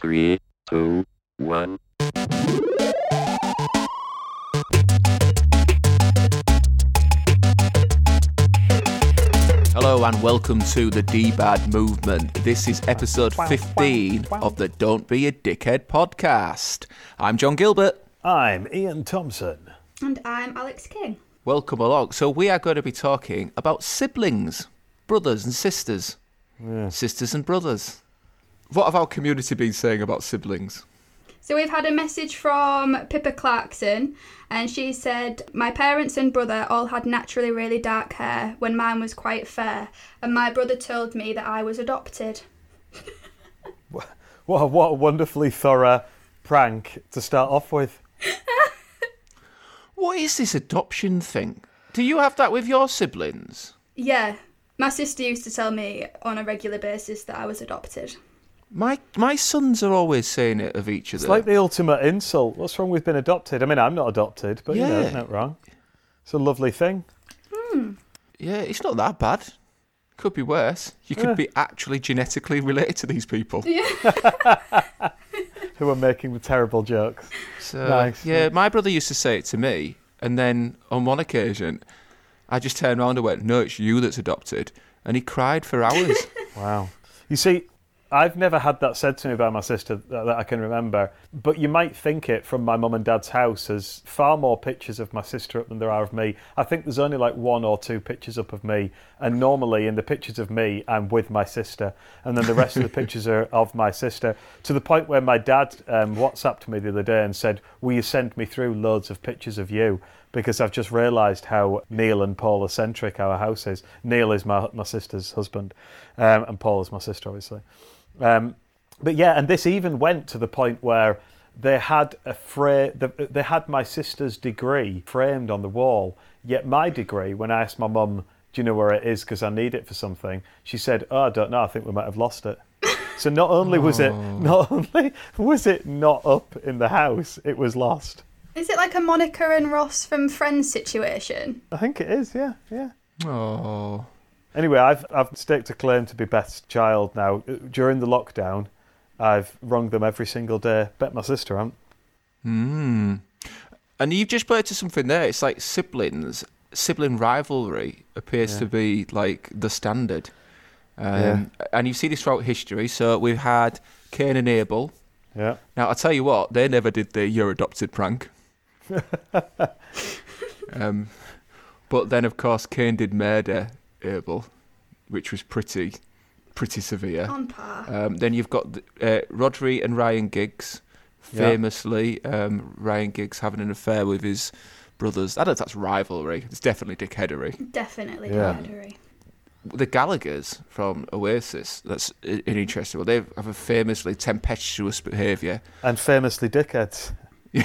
Three, two, one. Hello and welcome to the D-Bad Movement. This is episode 15 of the Don't Be a Dickhead podcast. I'm John Gilbert. I'm Ian Thompson. And I'm Alex King. Welcome along. So we are going to be talking about siblings, brothers and sisters. Sisters and brothers. What have our community been saying about siblings? So we've had a message from Pippa Clarkson, and she said, My parents and brother all had naturally really dark hair when mine was quite fair, and my brother told me that I was adopted. What a, what a wonderfully thorough prank to start off with. What is this adoption thing? Do you have that with your siblings? Yeah, my sister used to tell me on a regular basis that I was adopted. My my sons are always saying it of each other. It's like the ultimate insult. What's wrong with being adopted? I mean, I'm not adopted, but you know, Yeah. isn't it wrong? It's a lovely thing. Hmm. Yeah, it's not that bad. Could be worse. You could Yeah. be actually genetically related to these people. Who are making the terrible jokes. So, Nice. yeah, my brother used to say it to me, and then on one occasion, I just turned around and went, "No, it's you that's adopted," and he cried for hours. Wow. You see, I've never had that said to me by my sister that, that I can remember, but you might think it from my mum and dad's house. There's far more pictures of my sister up than there are of me. I think there's only like one or two pictures up of me, and normally in the pictures of me, I'm with my sister, and then the rest of the pictures are of my sister. To the point where my dad um, WhatsApped me the other day and said, "Will you send me through loads of pictures of you?" Because I've just realised how Neil and Paul eccentric our house is. Neil is my my sister's husband, um, and Paul is my sister, obviously. Um, but yeah, and this even went to the point where they had a fra- the, they had my sister's degree framed on the wall. Yet my degree, when I asked my mum, "Do you know where it is? Because I need it for something," she said, "Oh, I don't know. I think we might have lost it." So not only was it not only was it not up in the house, it was lost. Is it like a Monica and Ross from Friends situation? I think it is. Yeah, yeah. oh, Anyway, I've I've staked a claim to be best child now. During the lockdown, I've rung them every single day. Bet my sister hasn't. hmm. And you've just it to something there. It's like siblings, sibling rivalry appears Yeah. to be like the standard. Um, Yeah. And you see this throughout history. So we've had Cain and Abel. Yeah. Now, I'll tell you what, they never did the you're adopted prank. um, but then, of course, Cain did murder Abel, which was pretty, pretty severe. On par. Um, then you've got uh, Rhodri and Ryan Giggs, Yeah. famously, um, Ryan Giggs having an affair with his brothers. I don't know if that's rivalry, it's definitely dickheadery. Definitely Yeah. camaraderie. The Gallaghers from Oasis, that's an interesting one. They have a famously tempestuous behaviour. And famously dickheads.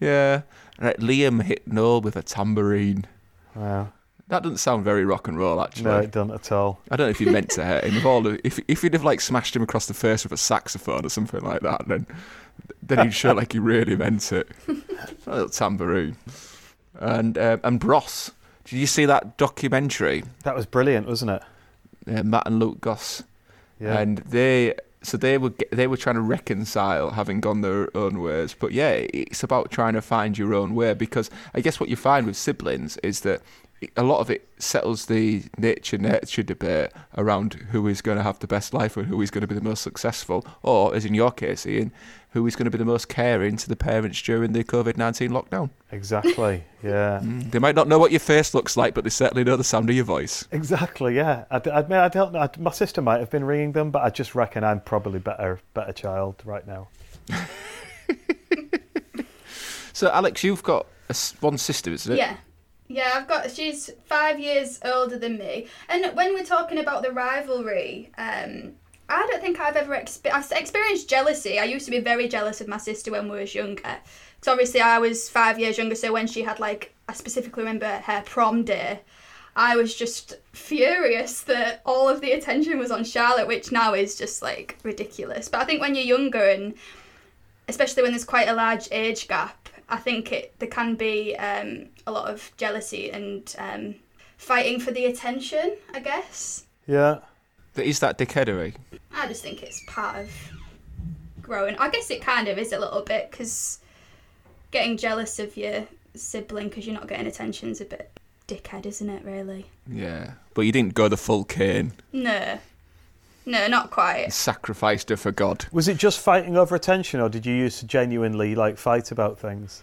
Yeah. Right, Liam hit Noel with a tambourine. Wow. That doesn't sound very rock and roll, actually. No, it doesn't at all. I don't know if you meant to hurt him. If, all the, if if you'd have like smashed him across the face with a saxophone or something like that, then then he'd show like he really meant it. a little tambourine. And um, and Bros. Did you see that documentary? That was brilliant, wasn't it? Uh, Matt and Luke Goss. Yeah. And they so they were they were trying to reconcile having gone their own ways. But yeah, it's about trying to find your own way because I guess what you find with siblings is that a lot of it settles the nature nurture debate around who is going to have the best life and who is going to be the most successful, or as in your case, Ian, who is going to be the most caring to the parents during the COVID nineteen lockdown. exactly. Yeah. Mm. They might not know what your face looks like, but they certainly know the sound of your voice. Exactly. Yeah. I, I, mean, I don't know. My sister might have been ringing them, but I just reckon I'm probably better, better child right now. So, Alex, you've got a s one sister, isn't it? Yeah. Yeah, I've got. She's five years older than me, and when we're talking about the rivalry, um, I don't think I've ever expe- I've experienced jealousy. I used to be very jealous of my sister when we was younger. So obviously I was five years younger. So when she had like, I specifically remember her prom day. I was just furious that all of the attention was on Charlotte, which now is just like ridiculous. But I think when you're younger and especially when there's quite a large age gap, I think it there can be um, a lot of jealousy and um, fighting for the attention. I guess. Yeah. That is that dickheadery. I just think it's part of growing. I guess it kind of is a little bit because getting jealous of your sibling because you're not getting attention is a bit dickhead, isn't it? Really? Yeah, but you didn't go the full Cain. No, no, not quite. Sacrificed her for God. Was it just fighting over attention, or did you used to genuinely like fight about things?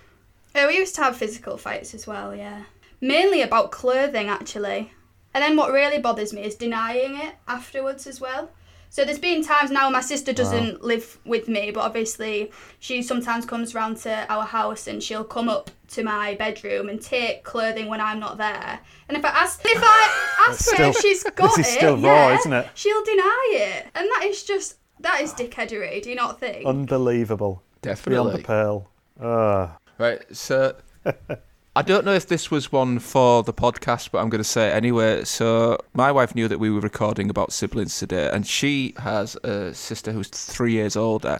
Uh, we used to have physical fights as well. Yeah, mainly about clothing actually. And then what really bothers me is denying it afterwards as well. So there's been times now my sister doesn't live with me, but obviously she sometimes comes round to our house and she'll come up to my bedroom and take clothing when I'm not there. And if I ask if I ask her if she's got this it, is still raw, yeah, isn't it? she'll deny it. And that is just that is dickheadery, do you not think? Unbelievable. Definitely. Beyond the pale. Ugh. Ah. Right, so I don't know if this was one for the podcast, but I'm going to say it anyway. So my wife knew that we were recording about siblings today, and she has a sister who's three years older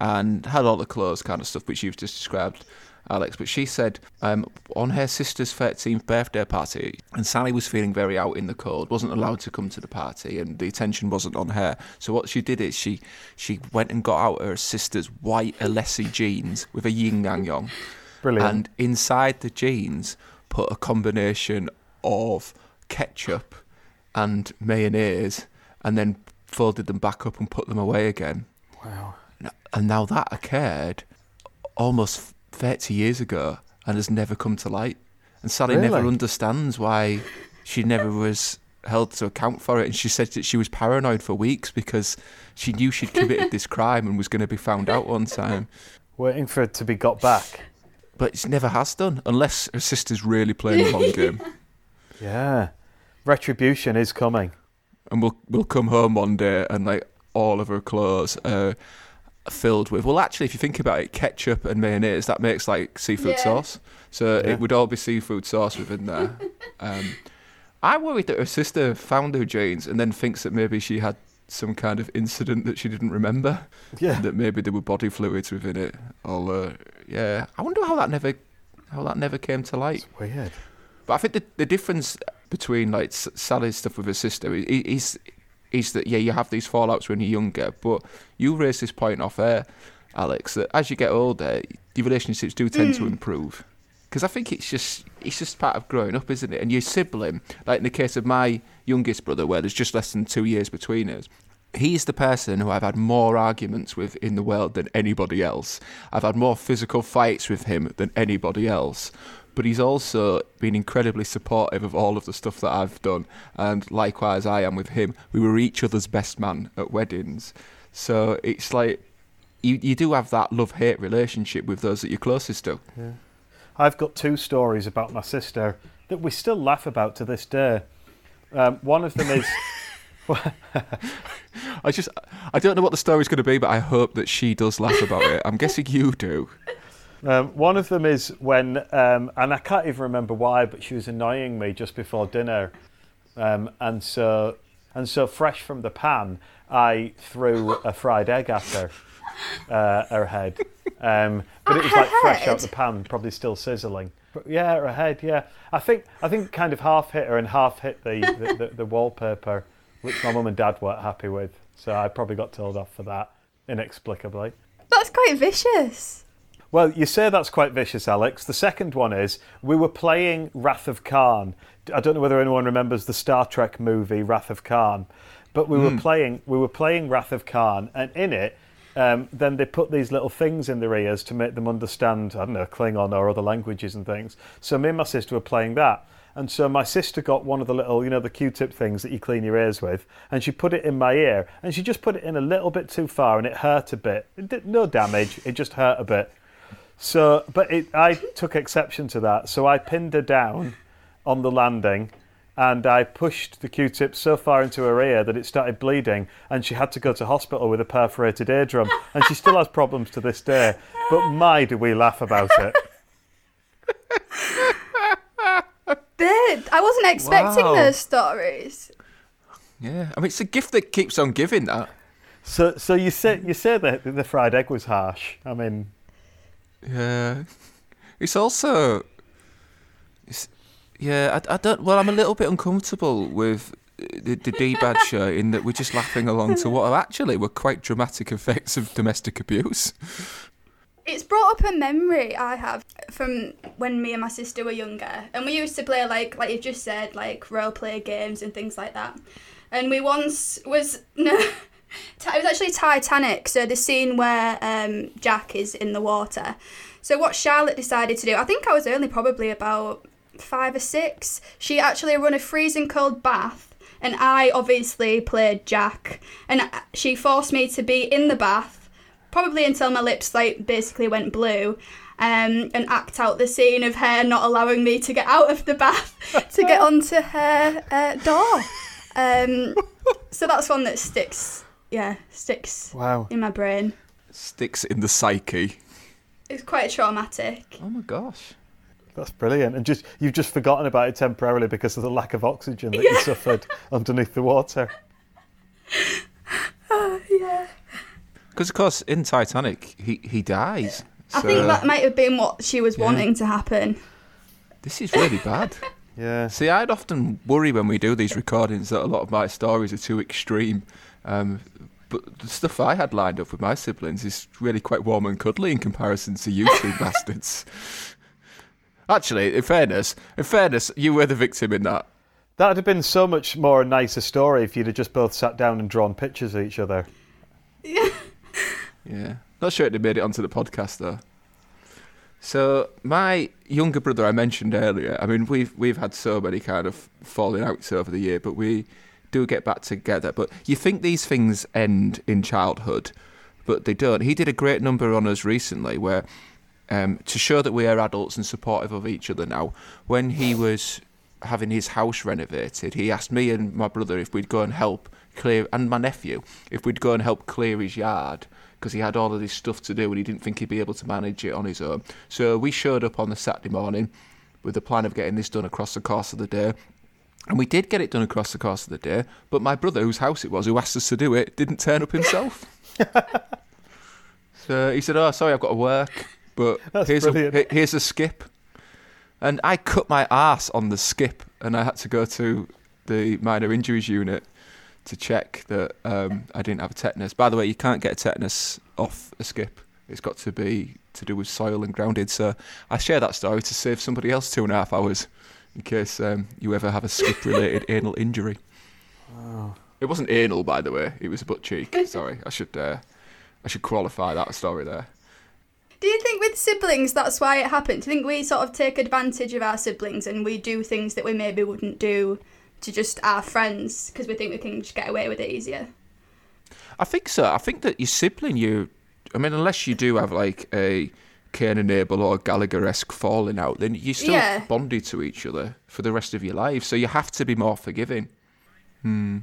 and had all the clothes kind of stuff which you've just described. Alex, but she said um, on her sister's 13th birthday party, and Sally was feeling very out in the cold, wasn't allowed to come to the party, and the attention wasn't on her. So what she did is she she went and got out her sister's white Alessi jeans with a yin yang on, Brilliant. and inside the jeans put a combination of ketchup and mayonnaise, and then folded them back up and put them away again. wow. And now that occurred almost 30 years ago and has never come to light. And Sally never understands why she never was held to account for it. And she said that she was paranoid for weeks because she knew she'd committed this crime and was going to be found out one time. Waiting for it to be got back. But she never has done, unless her sister's really playing the long game. Yeah. Retribution is coming. and we'll we'll come home one day and like all of her clothes are filled with well actually if you think about it ketchup and mayonnaise that makes like seafood Yeah. sauce so Yeah. it would all be seafood sauce within there um, I worried that her sister found her jeans and then thinks that maybe she had some kind of incident that she didn't remember Yeah. that maybe there were body fluids within it although yeah I wonder how that never how that never came to light Weird. but I think the, the difference between like Sally's stuff with her sister i- i- is is that yeah you have these fallouts when you're younger, but you raised this point off air, Alex, that as you get older, your relationships do tend to hmm. improve. Because I think it's just it's just part of growing up, isn't it? And your sibling, like in the case of my youngest brother, where there's just less than two years between us. He's the person who I've had more arguments with in the world than anybody else. I've had more physical fights with him than anybody else. But he's also been incredibly supportive of all of the stuff that I've done. And likewise, I am with him. We were each other's best man at weddings. So it's like you, you do have that love hate relationship with those that you're closest to. Yeah. I've got two stories about my sister that we still laugh about to this day. Um, one of them is I just, I don't know what the story's going to be, but I hope that she does laugh about it. I'm guessing you do. um, one of them is when um, and I can't even remember why, but she was annoying me just before dinner, um, and so and so fresh from the pan, I threw a fried egg at her, uh, her head, um, but it was At her like fresh out the pan, probably still sizzling. But yeah, her head. Yeah, I think I think kind of half hit her and half hit the the, the, the wallpaper, which my mum and dad weren't happy with. So I probably got told off for that inexplicably. That's quite vicious. Well, you say that's quite vicious, Alex. The second one is we were playing Wrath of Khan. I don't know whether anyone remembers the Star Trek movie Wrath of Khan, but we were playing we were playing Wrath of Khan, and in it, um, then they put these little things in their ears to make them understand I don't know Klingon or other languages and things. So me and my sister were playing that. And so my sister got one of the little, you know, the Q-tip things that you clean your ears with, and she put it in my ear, and she just put it in a little bit too far, and it hurt a bit. It did no damage, it just hurt a bit. So, but it, I took exception to that. So I pinned her down on the landing and I pushed the Q tip so far into her ear that it started bleeding and she had to go to hospital with a perforated eardrum. And she still has problems to this day. But my, do we laugh about it. Bit. I wasn't expecting Wow. those stories. Yeah, I mean it's a gift that keeps on giving. That So, so you say you say that the fried egg was harsh. I mean, Yeah, it's also, it's, yeah. I, I don't. Well, I'm a little bit uncomfortable with the, the D-Bad show in that we're just laughing along to what are actually were quite dramatic effects of domestic abuse. It's brought up a memory I have from when me and my sister were younger, and we used to play like like you just said, like role play games and things like that. And we once was no, it was actually Titanic. So the scene where um, Jack is in the water. So what Charlotte decided to do, I think I was only probably about five or six. She actually run a freezing cold bath. And I obviously played Jack, and she forced me to be in the bath probably until my lips like basically went blue. Um, and act out the scene of her not allowing me to get out of the bath to get onto her uh, door. Um, so that's one that sticks, yeah, sticks Wow. in my brain. Sticks in the psyche. It's quite traumatic. Oh my gosh. That's brilliant. And just you've just forgotten about it temporarily because of the lack of oxygen that you suffered underneath the water. Yeah. Because of course in Titanic he he dies. I So think that might have been what she was Yeah. wanting to happen. this is really bad. Yeah. See, I'd often worry when we do these recordings that a lot of my stories are too extreme. Um, but the stuff I had lined up with my siblings is really quite warm and cuddly in comparison to you two bastards. Actually, in fairness, in fairness, you were the victim in that. That would have been so much more a nicer story if you'd have just both sat down and drawn pictures of each other. Yeah. Not sure it made it onto the podcast though. So my younger brother I mentioned earlier, I mean we've we've had so many kind of falling outs over the year, but we do get back together. But you think these things end in childhood, but they don't. He did a great number on us recently where um, to show that we are adults and supportive of each other now, when he was having his house renovated, he asked me and my brother if we'd go and help clear, and my nephew, if we'd go and help clear his yard because he had all of this stuff to do and he didn't think he'd be able to manage it on his own. So we showed up on the Saturday morning with the plan of getting this done across the course of the day. And we did get it done across the course of the day, but my brother, whose house it was, who asked us to do it, didn't turn up himself. so he said, "Oh, sorry, I've got to work, but That's here's a, brilliant. here's a skip." And I cut my ass on the skip, and I had to go to the minor injuries unit to check that um, I didn't have a tetanus. By the way, you can't get a tetanus off a skip. It's got to be to do with soil and grounded. So I share that story to save somebody else two and a half hours in case um, you ever have a skip-related anal injury. It wasn't anal, by the way. It was a butt cheek. Sorry, I should uh, I should qualify that story there. Do you think with siblings that's why it happened? Do you think we sort of take advantage of our siblings and we do things that we maybe wouldn't do to just our friends because we think we can just get away with it easier? I think so. I think that your sibling, you, I mean, unless you do have like a Cain and Abel or Gallagher-esque falling out, then you're still Yeah. bonded to each other for the rest of your life. So you have to be more forgiving. Hmm.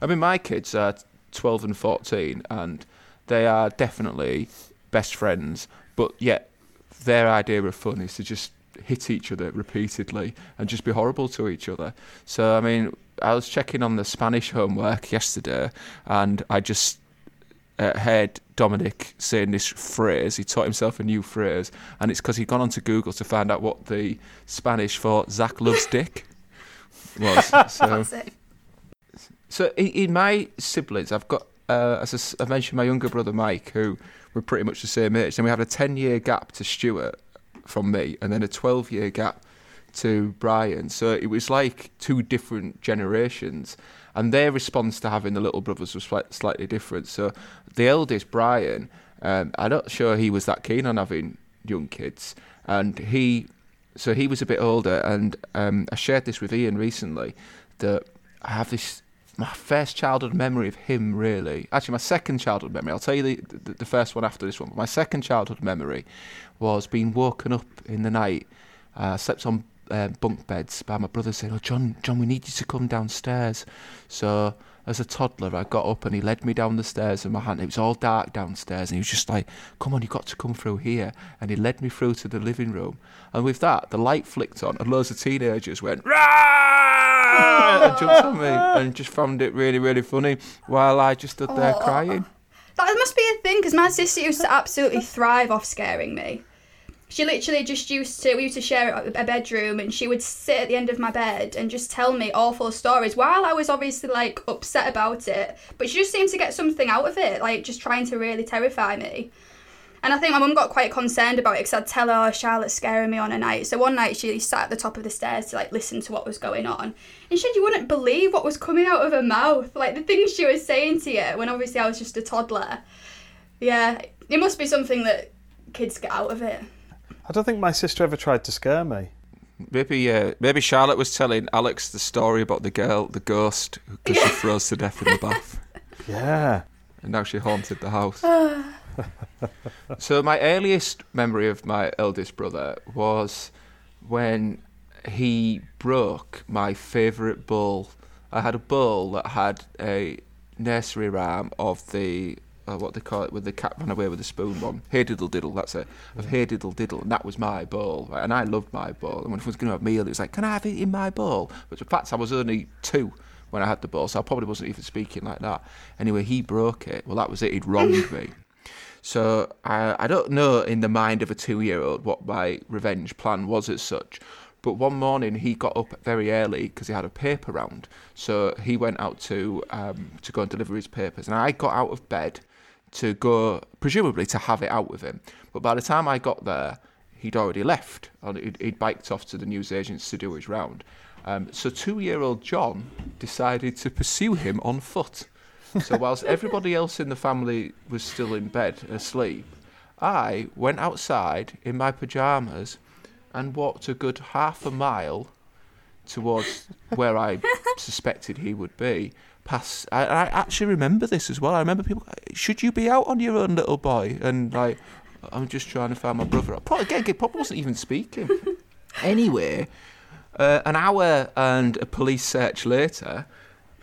I mean, my kids are 12 and 14, and they are definitely best friends, but yet their idea of fun is to just hit each other repeatedly and just be horrible to each other. So, I mean, I was checking on the Spanish homework yesterday, and I just uh, heard Dominic saying this phrase. He taught himself a new phrase, and it's because he'd gone onto Google to find out what the Spanish for Zach loves dick was. So, so in, in my siblings, I've got, uh, as I mentioned, my younger brother Mike, who were pretty much the same age. and we had a 10 year gap to Stuart from me, and then a 12 year gap to Brian. So it was like two different generations. And their response to having the little brothers was slight, slightly different. So the eldest, Brian, um, I'm not sure he was that keen on having young kids. And he, so he was a bit older. And um, I shared this with Ian recently that I have this my first childhood memory of him really. Actually my second childhood memory. I'll tell you the, the, the first one after this one but my second childhood memory was being woken up in the night uh, slept on uh, bunk beds by my brother saying oh john john we need you to come downstairs. So as a toddler i got up and he led me down the stairs in my hand. It was all dark downstairs and he was just like come on you've got to come through here. And he led me through to the living room. And with that the light flicked on and loads of teenagers went "Rah!" And jumped on me and just found it really, really funny while I just stood there Oh. crying. That must be a thing because my sister used to absolutely thrive off scaring me. She literally just used to, we used to share a a bedroom, and she would sit at the end of my bed and just tell me awful stories while I was obviously like upset about it. But she just seemed to get something out of it, like just trying to really terrify me. And I think my mum got quite concerned about it because I'd tell her, oh, Charlotte's scaring me on a night. So one night she sat at the top of the stairs to like listen to what was going on. And she said you wouldn't believe what was coming out of her mouth. Like the things she was saying to you when obviously I was just a toddler. Yeah, it must be something that kids get out of it. I don't think my sister ever tried to scare me. Maybe, uh, maybe Charlotte was telling Alex the story about the girl, the ghost, because she froze to death in the bath, Yeah. and now she haunted the house. so my earliest memory of my eldest brother was when he broke my favourite bowl. I had a bowl that had a nursery rhyme of the uh, what they call it with the cat ran away with the spoon one. Hey diddle diddle, that's it. Of hey diddle diddle, and that was my bowl. right, And I loved my bowl. And when I was going to have a meal, it was like, can I have it in my bowl? But in fact, I was only two when I had the bowl, so I probably wasn't even speaking like that. Anyway, he broke it. Well, that was it. He'd wronged me. So I, I don't know in the mind of a two-year-old what my revenge plan was as such. But one morning he got up very early because he had a paper round. So he went out to um, to go and deliver his papers, and I got out of bed to go, presumably to have it out with him. But by the time I got there, he'd already left. and He'd, he'd biked off to the newsagents to do his round. Um, so two-year-old John decided to pursue him on foot. So whilst everybody else in the family was still in bed asleep, I went outside in my pajamas and walked a good half a mile towards where I suspected he would be. Past, I, I actually remember this as well. I remember people. Should you be out on your own, little boy? And like, I'm just trying to find my brother. Probably, again, probably wasn't even speaking. anyway, uh, an hour and a police search later,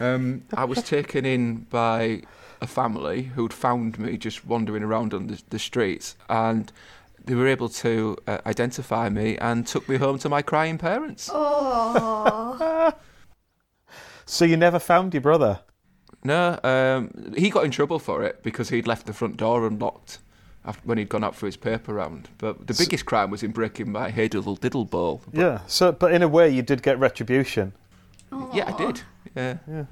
um, I was taken in by a family who'd found me just wandering around on the, the streets, and they were able to uh, identify me and took me home to my crying parents. Oh, So you never found your brother? No, um, he got in trouble for it because he'd left the front door unlocked after, when he'd gone out for his paper round. But the biggest crime was in breaking my hey diddle diddle bowl. Yeah. So, but in a way, you did get retribution. Yeah, I did. Yeah. Yeah.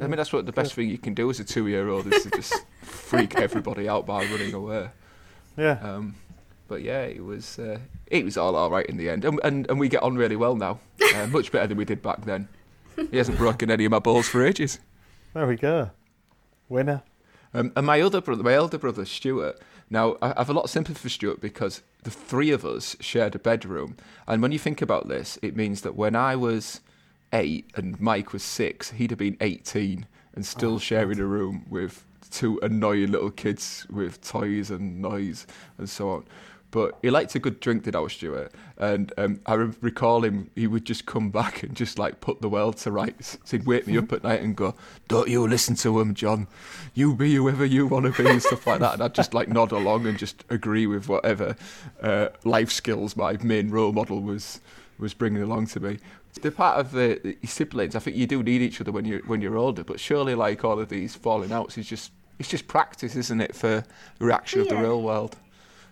I mean, that's what the best thing you can do as a two-year-old is to just freak everybody out by running away. Yeah. Um, but yeah, it was uh, it was all all right in the end, and and, and we get on really well now, uh, much better than we did back then. He hasn't broken any of my balls for ages. There we go. Winner. Um, and my other brother, my elder brother Stuart. Now I I have a lot of sympathy for Stuart because the three of us shared a bedroom, and when you think about this, it means that when I was eight and Mike was six, he'd have been eighteen and still sharing a room with two annoying little kids with toys and noise and so on. But he liked a good drink, did our Stuart? And um, I re- recall him, he would just come back and just like put the world to rights. So he'd wake me up at night and go, Don't you listen to him, John. You be whoever you want to be, and stuff like that. And I'd just like nod along and just agree with whatever uh, life skills my main role model was was bringing along to me. The part of the, the siblings, I think you do need each other when you're when you're older. But surely, like all of these falling outs, is just it's just practice, isn't it, for the reaction of the real world?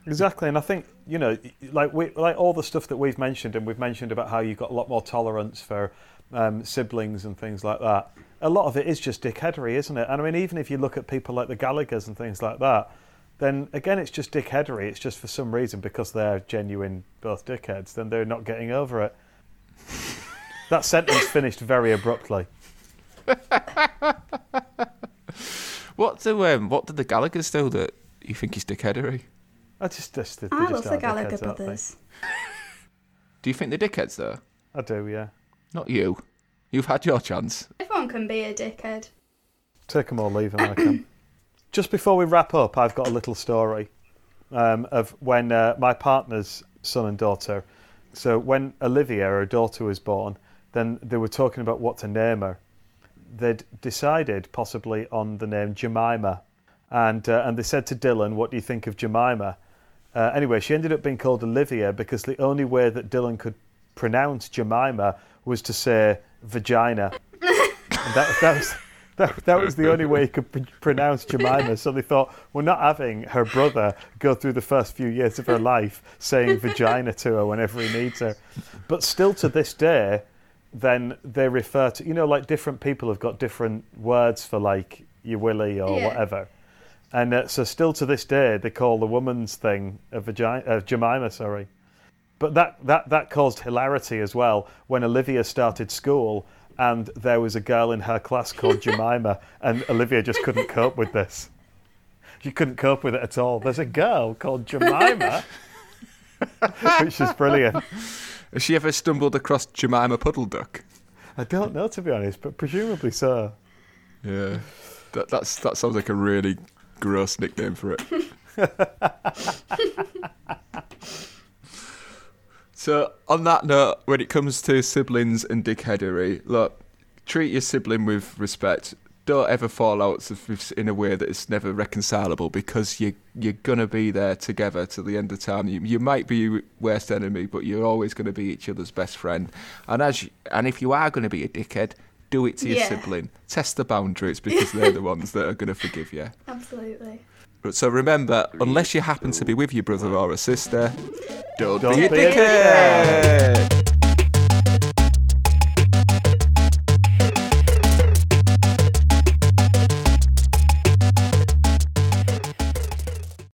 Exactly, and I think you know, like we, like all the stuff that we've mentioned, and we've mentioned about how you've got a lot more tolerance for um, siblings and things like that. A lot of it is just dickheadery, isn't it? And I mean, even if you look at people like the Gallaghers and things like that, then again, it's just dickheadery. It's just for some reason because they're genuine both dickheads, then they're not getting over it. That sentence finished very abruptly. What do um, what did the Gallagher's do that you think is dickheadery? I just, just, they I just love the Gallagher dickheads, aren't they? brothers. Do you think they're dickheads though? I do, yeah. Not you. You've had your chance. Everyone can be a dickhead. Take 'em or leave 'em, I can. Just before we wrap up, I've got a little story um, of when uh, my partner's son and daughter. So when Olivia, her daughter, was born, then they were talking about what to name her. They'd decided possibly on the name Jemima, and uh, and they said to Dylan, "What do you think of Jemima?" Uh, anyway, she ended up being called Olivia because the only way that Dylan could pronounce Jemima was to say vagina. And that, that was That, that was the only way he could pr- pronounce Jemima. So they thought, we're not having her brother go through the first few years of her life saying vagina to her whenever he needs her. But still to this day, then they refer to, you know, like different people have got different words for like your willy or Yeah. whatever. And uh, so still to this day, they call the woman's thing a vagina, uh, Jemima, sorry. But that, that, that caused hilarity as well when Olivia started school and there was a girl in her class called Jemima, and Olivia just couldn't cope with this. She couldn't cope with it at all. There's a girl called Jemima, which is brilliant. Has she ever stumbled across Jemima Puddle Duck? I don't know, to be honest, but presumably so. Yeah, that that's that sounds like a really gross nickname for it. so, on that note, when it comes to siblings and dickheadery, look, treat your sibling with respect. Don't ever fall out in a way that is never reconcilable because you you're gonna be there together till the end of time. You, you might be your worst enemy, but you're always gonna be each other's best friend. And as you, and if you are gonna be a dickhead, do it to your Yeah. sibling. Test the boundaries because they're the ones that are gonna forgive you. Absolutely. But So remember, unless you happen to be with your brother or a sister, don't, Don't be a be a dickhead.